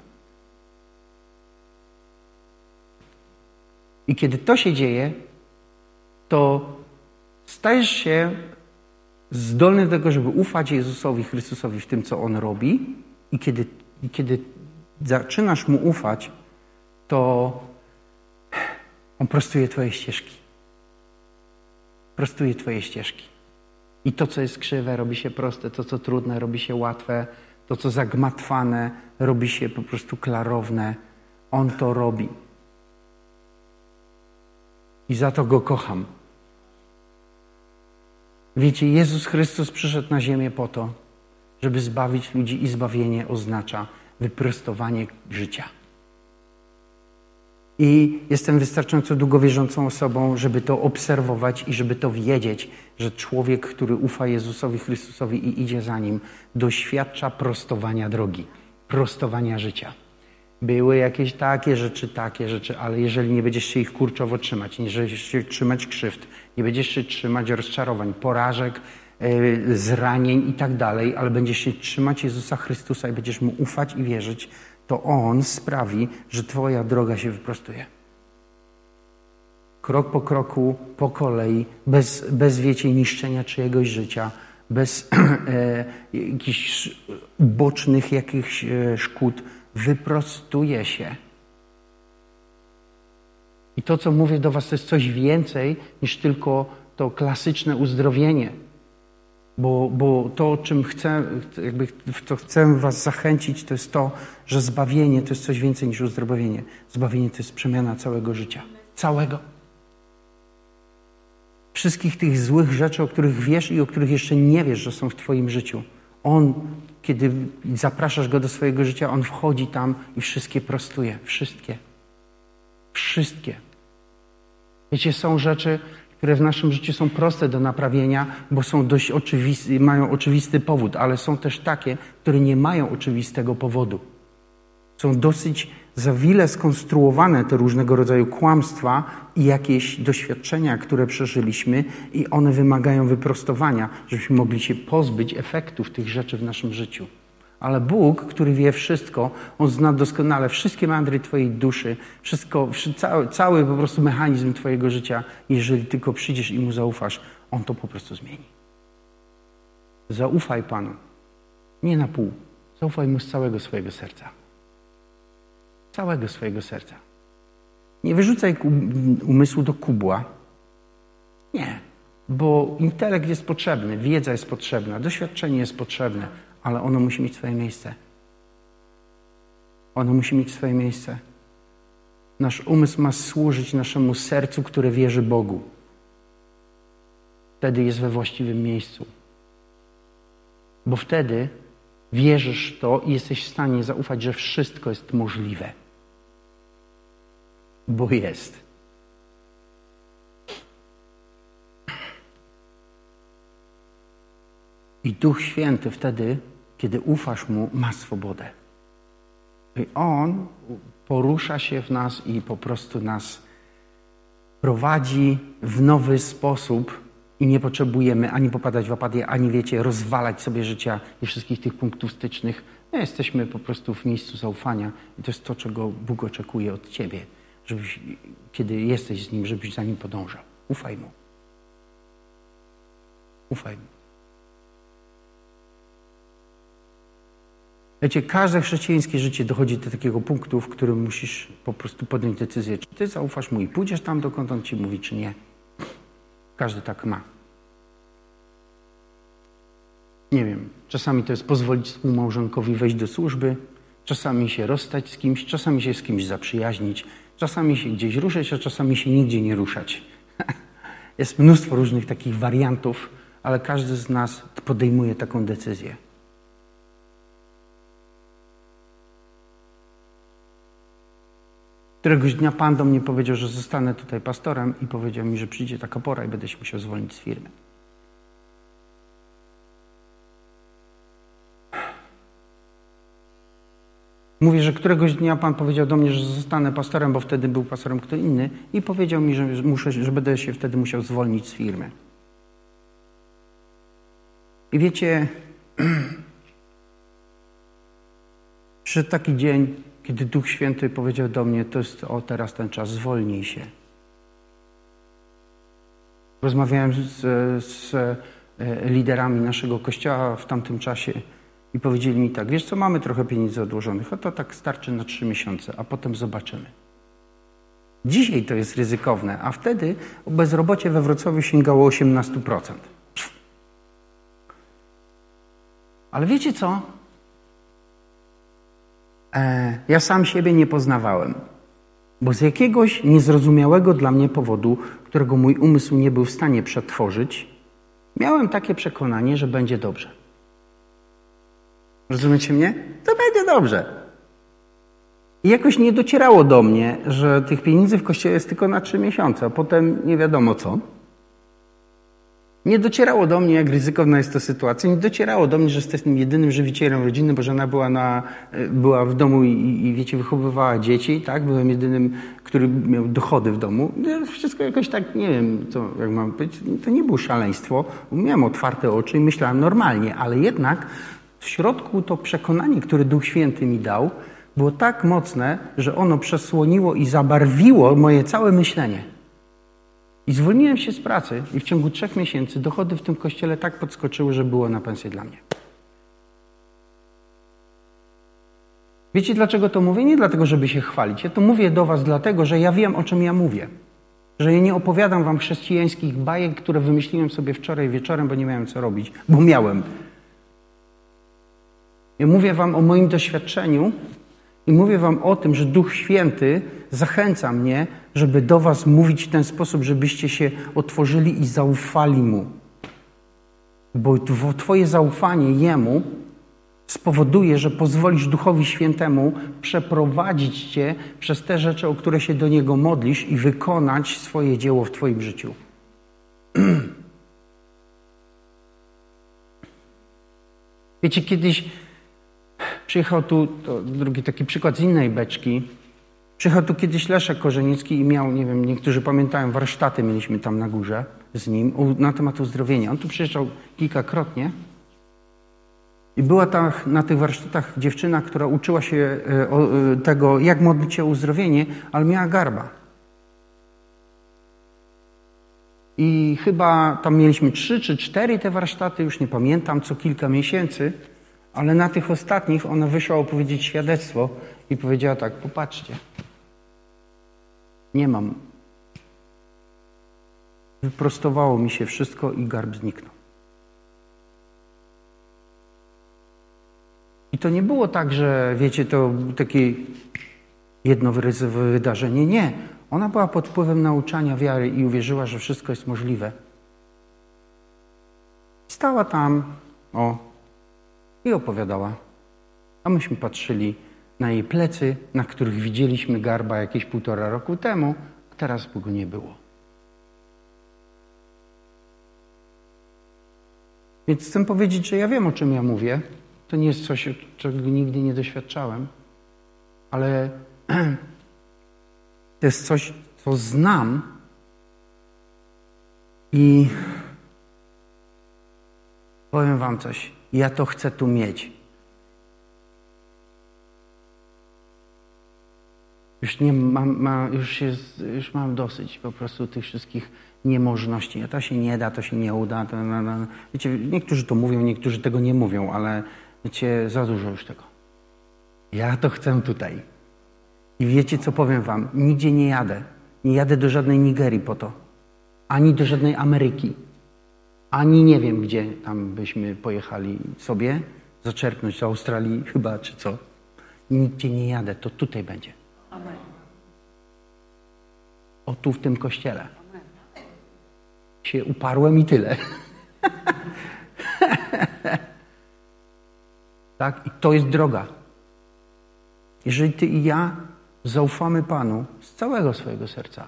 I kiedy to się dzieje, to stajesz się zdolny do tego, żeby ufać Jezusowi Chrystusowi w tym, co On robi. I kiedy, i kiedy zaczynasz Mu ufać, to on prostuje Twoje ścieżki. Prostuje Twoje ścieżki. I to, co jest krzywe, robi się proste, to, co trudne, robi się łatwe, to, co zagmatwane, robi się po prostu klarowne. On to robi. I za to go kocham. Wiecie, Jezus Chrystus przyszedł na ziemię po to, żeby zbawić ludzi i zbawienie oznacza wyprostowanie życia. I jestem wystarczająco długowierzącą osobą, żeby to obserwować i żeby to wiedzieć, że człowiek, który ufa Jezusowi Chrystusowi i idzie za nim, doświadcza prostowania drogi, prostowania życia. Były jakieś takie rzeczy, takie rzeczy, ale jeżeli nie będziesz się ich kurczowo trzymać, nie będziesz się trzymać krzywd, nie będziesz się trzymać rozczarowań, porażek, zranień i tak dalej, ale będziesz się trzymać Jezusa Chrystusa i będziesz Mu ufać i wierzyć, to On sprawi, że Twoja droga się wyprostuje. Krok po kroku, po kolei, bez, bez wiecie, niszczenia czyjegoś życia, bez [CLEARS THROAT] e, jakichś bocznych jakichś e, szkód, wyprostuje się. I to, co mówię do Was, to jest coś więcej niż tylko to klasyczne uzdrowienie. Bo, bo to, czym chcę, jakby co chcę Was zachęcić, to jest to, że zbawienie to jest coś więcej niż uzdrowienie. Zbawienie to jest przemiana całego życia. Całego. Wszystkich tych złych rzeczy, o których wiesz i o których jeszcze nie wiesz, że są w Twoim życiu. On, kiedy zapraszasz Go do swojego życia, On wchodzi tam i wszystkie prostuje. Wszystkie. Wszystkie. Wiecie, są rzeczy, które w naszym życiu są proste do naprawienia, bo są dość oczywiste, mają oczywisty powód, ale są też takie, które nie mają oczywistego powodu. Są dosyć za wiele skonstruowane te różnego rodzaju kłamstwa i jakieś doświadczenia, które przeżyliśmy, i one wymagają wyprostowania, żebyśmy mogli się pozbyć efektów tych rzeczy w naszym życiu. Ale Bóg, który wie wszystko, On zna doskonale wszystkie mandry Twojej duszy, wszystko, cały, cały po prostu mechanizm Twojego życia. Jeżeli tylko przyjdziesz i Mu zaufasz, On to po prostu zmieni. Zaufaj Panu. Nie na pół. Zaufaj mu z całego swojego serca. Całego swojego serca. Nie wyrzucaj umysłu do kubła. Nie, bo intelekt jest potrzebny, wiedza jest potrzebna, doświadczenie jest potrzebne, ale ono musi mieć swoje miejsce. Ono musi mieć swoje miejsce. Nasz umysł ma służyć naszemu sercu, które wierzy Bogu. Wtedy jest we właściwym miejscu. Bo wtedy wierzysz to i jesteś w stanie zaufać, że wszystko jest możliwe. Bo jest. I Duch Święty wtedy, kiedy ufasz Mu, ma swobodę. I On porusza się w nas i po prostu nas prowadzi w nowy sposób i nie potrzebujemy ani popadać w apatię, ani wiecie, rozwalać sobie życia i wszystkich tych punktów stycznych. My jesteśmy po prostu w miejscu zaufania i to jest to, czego Bóg oczekuje od Ciebie, żebyś, kiedy jesteś z Nim, żebyś za Nim podążał. Ufaj Mu. Ufaj Mu. Wiecie, każde chrześcijańskie życie dochodzi do takiego punktu, w którym musisz po prostu podjąć decyzję, czy ty zaufasz mu i pójdziesz tam, dokąd on ci mówi, czy nie. Każdy tak ma. Nie wiem, czasami to jest pozwolić współmałżonkowi wejść do służby, czasami się rozstać z kimś, czasami się z kimś zaprzyjaźnić, czasami się gdzieś ruszać, a czasami się nigdzie nie ruszać. [LAUGHS] jest mnóstwo różnych takich wariantów, ale każdy z nas podejmuje taką decyzję. Któregoś dnia Pan do mnie powiedział, że zostanę tutaj pastorem i powiedział mi, że przyjdzie taka pora i będę się musiał zwolnić z firmy. Mówię, że któregoś dnia Pan powiedział do mnie, że zostanę pastorem, bo wtedy był pastorem kto inny i powiedział mi, że, muszę, że będę się wtedy musiał zwolnić z firmy. I wiecie, [CLEARS THROAT] przyszedł taki dzień, kiedy Duch Święty powiedział do mnie, to jest o teraz ten czas, zwolnij się. Rozmawiałem z, z e, liderami naszego kościoła w tamtym czasie i powiedzieli mi tak, wiesz co, mamy trochę pieniędzy odłożonych, a to tak starczy na trzy miesiące, a potem zobaczymy. Dzisiaj to jest ryzykowne, a wtedy bezrobocie we Wrocławiu sięgało 18%. Ale wiecie co? E, ja sam siebie nie poznawałem, bo z jakiegoś niezrozumiałego dla mnie powodu, którego mój umysł nie był w stanie przetworzyć, miałem takie przekonanie, że będzie dobrze. Rozumiecie mnie? To będzie dobrze. I jakoś nie docierało do mnie, że tych pieniędzy w kościele jest tylko na trzy miesiące, a potem nie wiadomo co. Nie docierało do mnie, jak ryzykowna jest to sytuacja. Nie docierało do mnie, że jestem jedynym żywicielem rodziny, bo żona była, na, była w domu i, i, wiecie, wychowywała dzieci, tak? Byłem jedynym, który miał dochody w domu. Wszystko jakoś tak, nie wiem, co, jak mam być. To nie było szaleństwo. Miałem otwarte oczy i myślałem normalnie, ale jednak w środku to przekonanie, które Duch Święty mi dał, było tak mocne, że ono przesłoniło i zabarwiło moje całe myślenie. I zwolniłem się z pracy i w ciągu trzech miesięcy dochody w tym kościele tak podskoczyły, że było na pensję dla mnie. Wiecie dlaczego to mówię? Nie dlatego, żeby się chwalić. Ja to mówię do was dlatego, że ja wiem, o czym ja mówię. Że ja nie opowiadam wam chrześcijańskich bajek, które wymyśliłem sobie wczoraj wieczorem, bo nie miałem co robić, bo miałem. Ja mówię wam o moim doświadczeniu i mówię wam o tym, że Duch Święty zachęca mnie, żeby do was mówić w ten sposób, żebyście się otworzyli i zaufali Mu. Bo Twoje zaufanie Jemu spowoduje, że pozwolisz Duchowi Świętemu przeprowadzić Cię przez te rzeczy, o które się do Niego modlisz i wykonać swoje dzieło w Twoim życiu. [CLEARS THROAT] Wiecie, kiedyś Przyjechał tu, drugi taki przykład z innej beczki. Przyjechał tu kiedyś Leszek Korzenicki i miał, nie wiem, niektórzy pamiętają, warsztaty mieliśmy tam na górze z nim na temat uzdrowienia. On tu przyjeżdżał kilkakrotnie i była ta, na tych warsztatach dziewczyna, która uczyła się e, e, tego, jak modlić się o uzdrowienie, ale miała garba. I chyba tam mieliśmy trzy czy cztery te warsztaty, już nie pamiętam, co kilka miesięcy. Ale na tych ostatnich ona wyszła opowiedzieć świadectwo i powiedziała tak, popatrzcie, nie mam. Wyprostowało mi się wszystko i garb zniknął. I to nie było tak, że wiecie, to takie jedno wydarzenie. Nie. Ona była pod wpływem nauczania wiary i uwierzyła, że wszystko jest możliwe. Stała tam, o, i opowiadała. A myśmy patrzyli na jej plecy, na których widzieliśmy garba jakieś półtora roku temu, a teraz go nie było. Więc chcę powiedzieć, że ja wiem, o czym ja mówię. To nie jest coś, czego nigdy nie doświadczałem, ale [CLEARS THROAT] to jest coś, co znam i powiem Wam coś. Ja to chcę tu mieć. Już, nie mam, ma, już, jest, już mam dosyć po prostu tych wszystkich niemożności. To się nie da, to się nie uda. To, no, no. Wiecie, niektórzy to mówią, niektórzy tego nie mówią, ale wiecie, za dużo już tego. Ja to chcę tutaj. I wiecie, co powiem wam? Nigdzie nie jadę. Nie jadę do żadnej Nigerii po to. Ani do żadnej Ameryki. Ani nie wiem, gdzie tam byśmy pojechali sobie. Zaczerpnąć do Australii chyba, czy co. Nigdzie nie jadę. To tutaj będzie. Amen. O tu w tym kościele. Amen. Się uparłem i tyle. [LAUGHS] tak? I to jest droga. Jeżeli ty i ja zaufamy Panu z całego swojego serca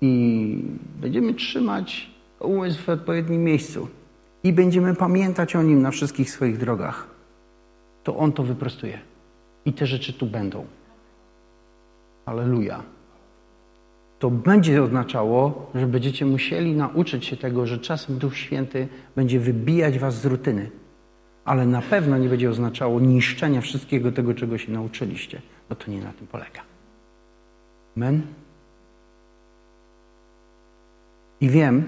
i będziemy trzymać umysł w odpowiednim miejscu i będziemy pamiętać o Nim na wszystkich swoich drogach, to On to wyprostuje. I te rzeczy tu będą. Aleluja. To będzie oznaczało, że będziecie musieli nauczyć się tego, że czasem Duch Święty będzie wybijać was z rutyny. Ale na pewno nie będzie oznaczało niszczenia wszystkiego tego, czego się nauczyliście. No to nie na tym polega. Amen. I wiem,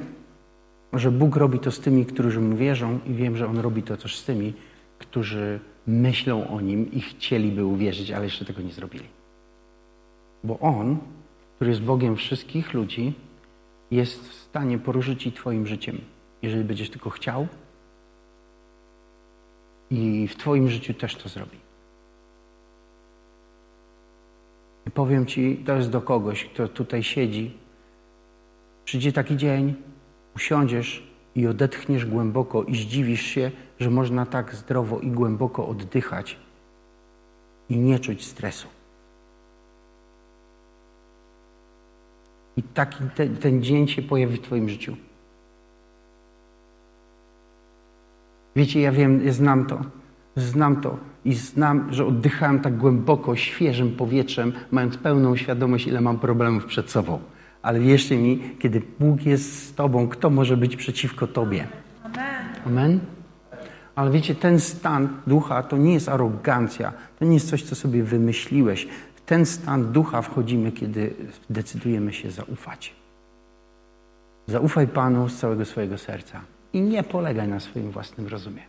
że Bóg robi to z tymi, którzy mu wierzą, i wiem, że On robi to też z tymi, którzy myślą o Nim i chcieliby uwierzyć, ale jeszcze tego nie zrobili. Bo On, który jest Bogiem wszystkich ludzi, jest w stanie poruszyć i Twoim życiem, jeżeli będziesz tylko chciał. I w Twoim życiu też to zrobi. I powiem Ci, to jest do kogoś, kto tutaj siedzi. Przyjdzie taki dzień, usiądziesz i odetchniesz głęboko i zdziwisz się, że można tak zdrowo i głęboko oddychać i nie czuć stresu. I taki ten, ten dzień się pojawi w Twoim życiu. Wiecie, ja wiem, ja znam to. Znam to i znam, że oddychałem tak głęboko, świeżym powietrzem, mając pełną świadomość, ile mam problemów przed sobą. Ale wierzcie mi, kiedy Bóg jest z Tobą, kto może być przeciwko Tobie? Amen. Amen? Ale wiecie, ten stan ducha to nie jest arogancja, to nie jest coś, co sobie wymyśliłeś. W ten stan ducha wchodzimy, kiedy decydujemy się zaufać. Zaufaj Panu z całego swojego serca i nie polegaj na swoim własnym rozumie.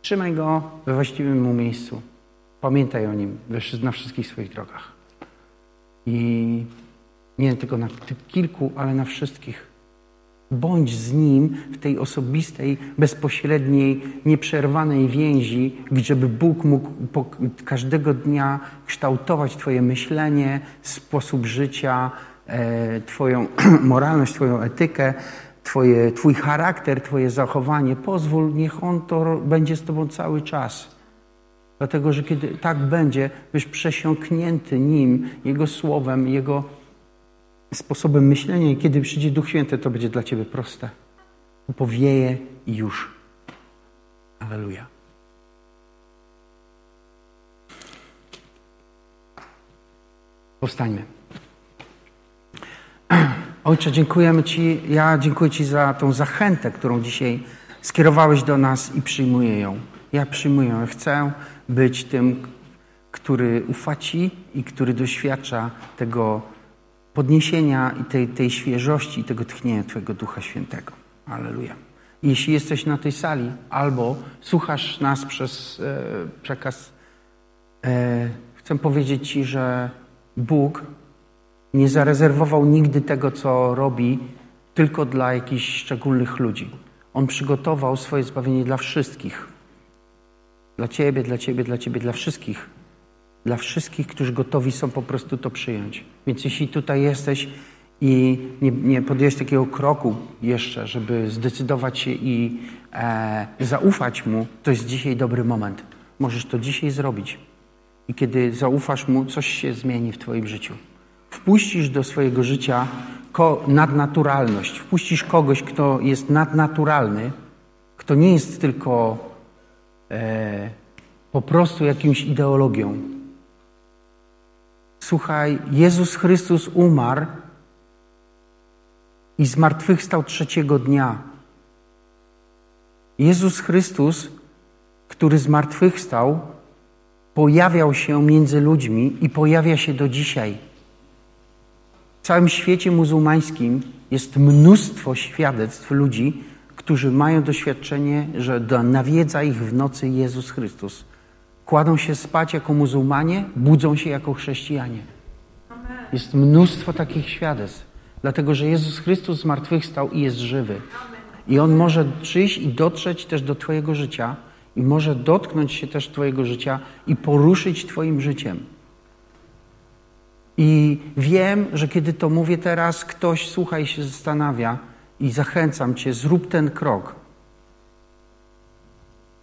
Trzymaj go we właściwym mu miejscu. Pamiętaj o nim na wszystkich swoich drogach. I nie tylko na kilku, ale na wszystkich. Bądź z nim w tej osobistej, bezpośredniej, nieprzerwanej więzi, gdzie by Bóg mógł każdego dnia kształtować Twoje myślenie, sposób życia, e, Twoją [CLEARS THROAT] moralność, Twoją etykę, twoje, Twój charakter, Twoje zachowanie. Pozwól, niech On to będzie z Tobą cały czas. Dlatego, że kiedy tak będzie, byś przesiąknięty Nim, Jego słowem, Jego sposobem myślenia i kiedy przyjdzie Duch Święty, to będzie dla Ciebie proste. Powieje i już. Aleluja. Powstańmy. [CLEARS THROAT] Ojcze, dziękujemy Ci. Ja dziękuję Ci za tą zachętę, którą dzisiaj skierowałeś do nas i przyjmuję ją. Ja przyjmuję ją. Chcę być tym, który ufa Ci i który doświadcza tego podniesienia i tej, tej świeżości i tego tchnienia Twojego Ducha Świętego. Aleluja. jeśli jesteś na tej sali, albo słuchasz nas przez e, przekaz, e, chcę powiedzieć Ci, że Bóg nie zarezerwował nigdy tego, co robi, tylko dla jakichś szczególnych ludzi. On przygotował swoje zbawienie dla wszystkich. Dla Ciebie, dla Ciebie, dla Ciebie, dla wszystkich. Dla wszystkich, którzy gotowi są po prostu to przyjąć. Więc jeśli tutaj jesteś i nie, nie podjęłeś takiego kroku jeszcze, żeby zdecydować się i e, zaufać Mu, to jest dzisiaj dobry moment. Możesz to dzisiaj zrobić. I kiedy zaufasz Mu, coś się zmieni w Twoim życiu. Wpuścisz do swojego życia nadnaturalność. Wpuścisz kogoś, kto jest nadnaturalny, kto nie jest tylko e, po prostu jakimś ideologią. Słuchaj, Jezus Chrystus umarł i zmartwychwstał trzeciego dnia. Jezus Chrystus, który zmartwychwstał, pojawiał się między ludźmi i pojawia się do dzisiaj. W całym świecie muzułmańskim jest mnóstwo świadectw ludzi, którzy mają doświadczenie, że nawiedza ich w nocy Jezus Chrystus. Kładą się spać jako muzułmanie, budzą się jako chrześcijanie. Jest mnóstwo takich świadectw, dlatego że Jezus Chrystus zmartwychwstał i jest żywy. I On może przyjść i dotrzeć też do Twojego życia i może dotknąć się też Twojego życia i poruszyć Twoim życiem. I wiem, że kiedy to mówię teraz, ktoś słucha i się zastanawia i zachęcam Cię, zrób ten krok.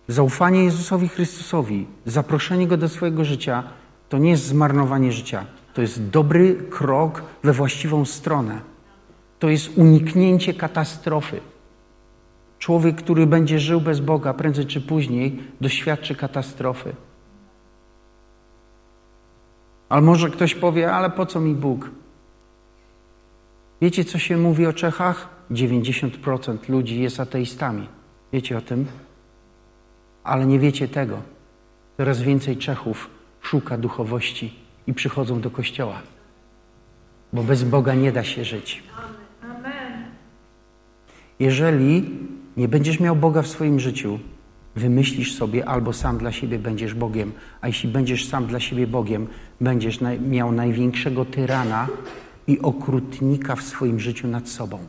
Zaufanie Jezusowi Chrystusowi, zaproszenie Go do swojego życia, to nie jest zmarnowanie życia. To jest dobry krok we właściwą stronę. To jest uniknięcie katastrofy. Człowiek, który będzie żył bez Boga, prędzej czy później doświadczy katastrofy. Ale może ktoś powie, ale po co mi Bóg? Wiecie, co się mówi o Czechach? 90% ludzi jest ateistami. Wiecie o tym? Ale nie wiecie tego. Coraz więcej Czechów szuka duchowości i przychodzą do kościoła. Bo bez Boga nie da się żyć. Jeżeli nie będziesz miał Boga w swoim życiu, wymyślisz sobie, albo sam dla siebie będziesz Bogiem, a jeśli będziesz sam dla siebie Bogiem, będziesz miał największego tyrana i okrutnika w swoim życiu nad sobą,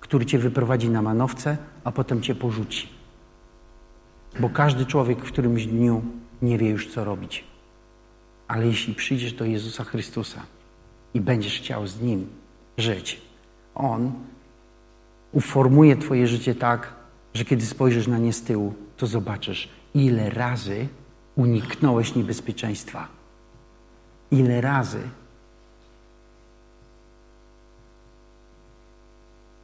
który cię wyprowadzi na manowce, a potem cię porzuci. Bo każdy człowiek w którymś dniu nie wie już, co robić. Ale jeśli przyjdziesz do Jezusa Chrystusa i będziesz chciał z Nim żyć, On uformuje Twoje życie tak, że kiedy spojrzysz na nie z tyłu, to zobaczysz, ile razy uniknąłeś niebezpieczeństwa. Ile razy.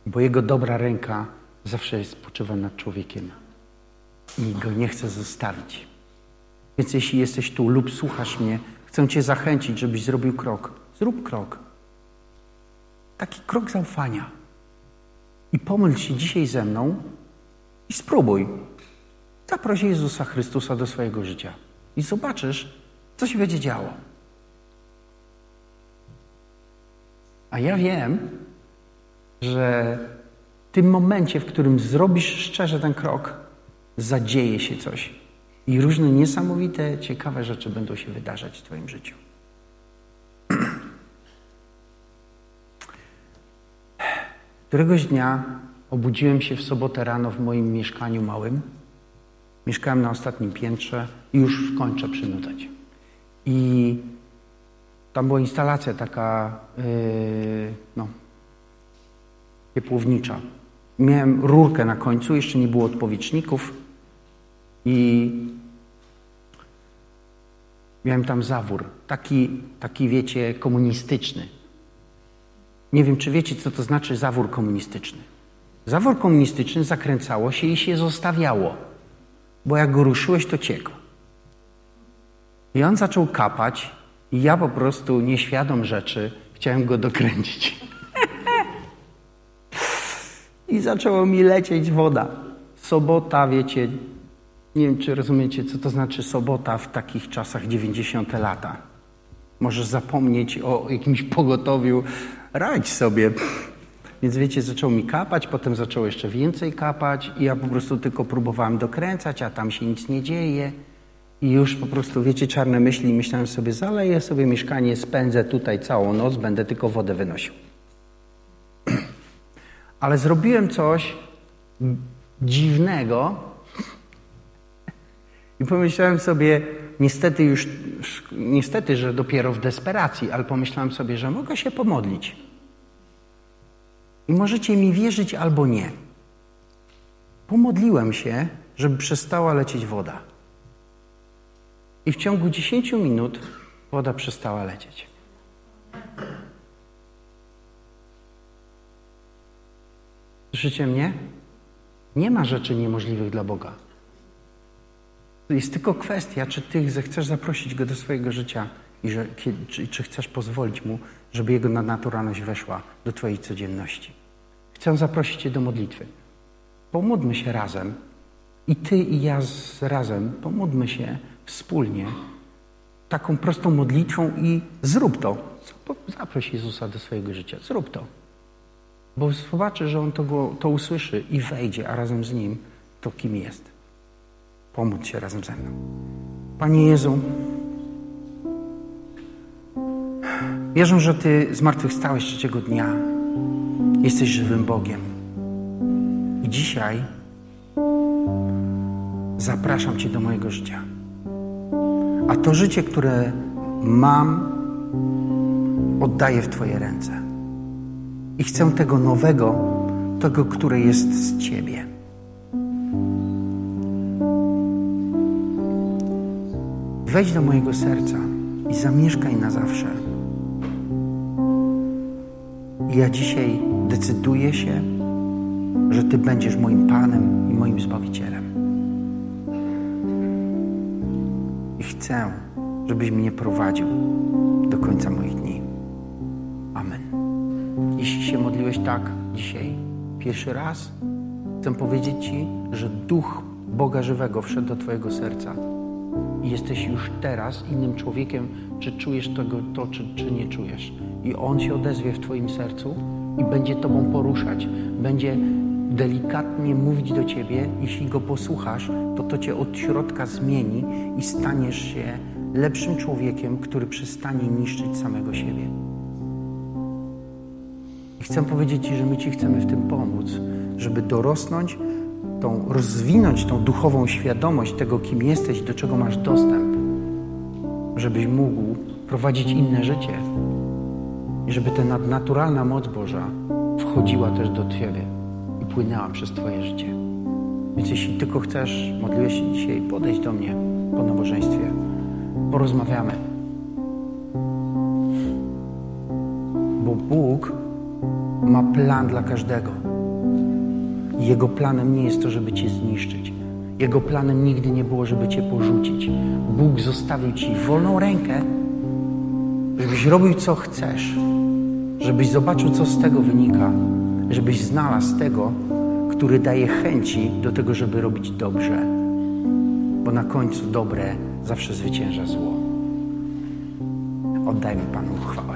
Bo Jego dobra ręka zawsze spoczywa nad człowiekiem i go nie chce zostawić. Więc jeśli jesteś tu lub słuchasz mnie, chcę Cię zachęcić, żebyś zrobił krok. Zrób krok. Taki krok zaufania. I pomyl się dzisiaj ze mną i spróbuj. Zaproś Jezusa Chrystusa do swojego życia i zobaczysz, co się będzie działo. A ja wiem, że w tym momencie, w którym zrobisz szczerze ten krok, zadzieje się coś. I różne niesamowite, ciekawe rzeczy będą się wydarzać w Twoim życiu. [CLEARS THROAT] Któregoś dnia obudziłem się w sobotę rano w moim mieszkaniu małym. Mieszkałem na ostatnim piętrze i już kończę przynutać. I tam była instalacja taka, yy, no, ciepłownicza. Miałem rurkę na końcu, jeszcze nie było odpowietrzników i miałem tam zawór, taki, taki wiecie, komunistyczny. Nie wiem, czy wiecie, co to znaczy zawór komunistyczny. Zawór komunistyczny zakręcało się i się zostawiało, bo jak go ruszyłeś, to ciekł. I on zaczął kapać i ja po prostu, nieświadom rzeczy, chciałem go dokręcić. [LAUGHS] I zaczęło mi lecieć woda. Sobota, wiecie, nie wiem, czy rozumiecie, co to znaczy sobota w takich czasach 90. lata. Możesz zapomnieć o jakimś pogotowiu, radź sobie. Więc wiecie, zaczęło mi kapać, potem zaczęło jeszcze więcej kapać i ja po prostu tylko próbowałem dokręcać, a tam się nic nie dzieje. I już po prostu, wiecie, czarne myśli. Myślałem sobie, zaleję sobie mieszkanie, spędzę tutaj całą noc, będę tylko wodę wynosił. [CLEARS THROAT] Ale zrobiłem coś dziwnego i pomyślałem sobie, niestety już, niestety, że dopiero w desperacji, ale pomyślałem sobie, że mogę się pomodlić. I możecie mi wierzyć albo nie. Pomodliłem się, żeby przestała lecieć woda. I w ciągu 10 minut woda przestała lecieć. Słyszycie mnie? Nie ma rzeczy niemożliwych dla Boga. Jest tylko kwestia, czy ty zechcesz zaprosić Go do swojego życia i że, czy, czy chcesz pozwolić Mu, żeby Jego nadnaturalność weszła do Twojej codzienności. Chcę zaprosić Cię do modlitwy. Pomódlmy się razem i Ty i ja z, razem pomódlmy się wspólnie taką prostą modlitwą i zrób to. Zaproś Jezusa do swojego życia. Zrób to. Bo zobaczy, że On to, to usłyszy i wejdzie, a razem z Nim to kim jest. Pomódl się razem ze mną. Panie Jezu, wierzę, że Ty zmartwychwstałeś trzeciego dnia. Jesteś żywym Bogiem. I dzisiaj zapraszam Cię do mojego życia. A to życie, które mam, oddaję w Twoje ręce. I chcę tego nowego, tego, które jest z Ciebie. Wejdź do mojego serca i zamieszkaj na zawsze. I ja dzisiaj decyduję się, że Ty będziesz moim Panem i moim Zbawicielem. I chcę, żebyś mnie prowadził do końca moich dni. Amen. Jeśli się modliłeś tak dzisiaj, pierwszy raz, chcę powiedzieć Ci, że Duch Boga Żywego wszedł do Twojego serca i jesteś już teraz innym człowiekiem, czy czujesz tego, to, czy, czy nie czujesz. I On się odezwie w Twoim sercu i będzie Tobą poruszać, będzie delikatnie mówić do Ciebie. Jeśli Go posłuchasz, to to Cię od środka zmieni i staniesz się lepszym człowiekiem, który przestanie niszczyć samego siebie. I chcę powiedzieć Ci, że my Ci chcemy w tym pomóc, żeby dorosnąć, tą, rozwinąć tą duchową świadomość tego, kim jesteś, do czego masz dostęp, żebyś mógł prowadzić inne życie i żeby ta nadnaturalna moc Boża wchodziła też do Ciebie i płynęła przez Twoje życie. Więc jeśli tylko chcesz, modliłeś się dzisiaj, podejdź do mnie po nabożeństwie. Porozmawiamy. Bo Bóg ma plan dla każdego. Jego planem nie jest to, żeby Cię zniszczyć. Jego planem nigdy nie było, żeby Cię porzucić. Bóg zostawił Ci wolną rękę, żebyś robił co chcesz, żebyś zobaczył, co z tego wynika, żebyś znalazł tego, który daje chęci do tego, żeby robić dobrze. Bo na końcu dobre zawsze zwycięża zło. Oddajmy Panu chwałę.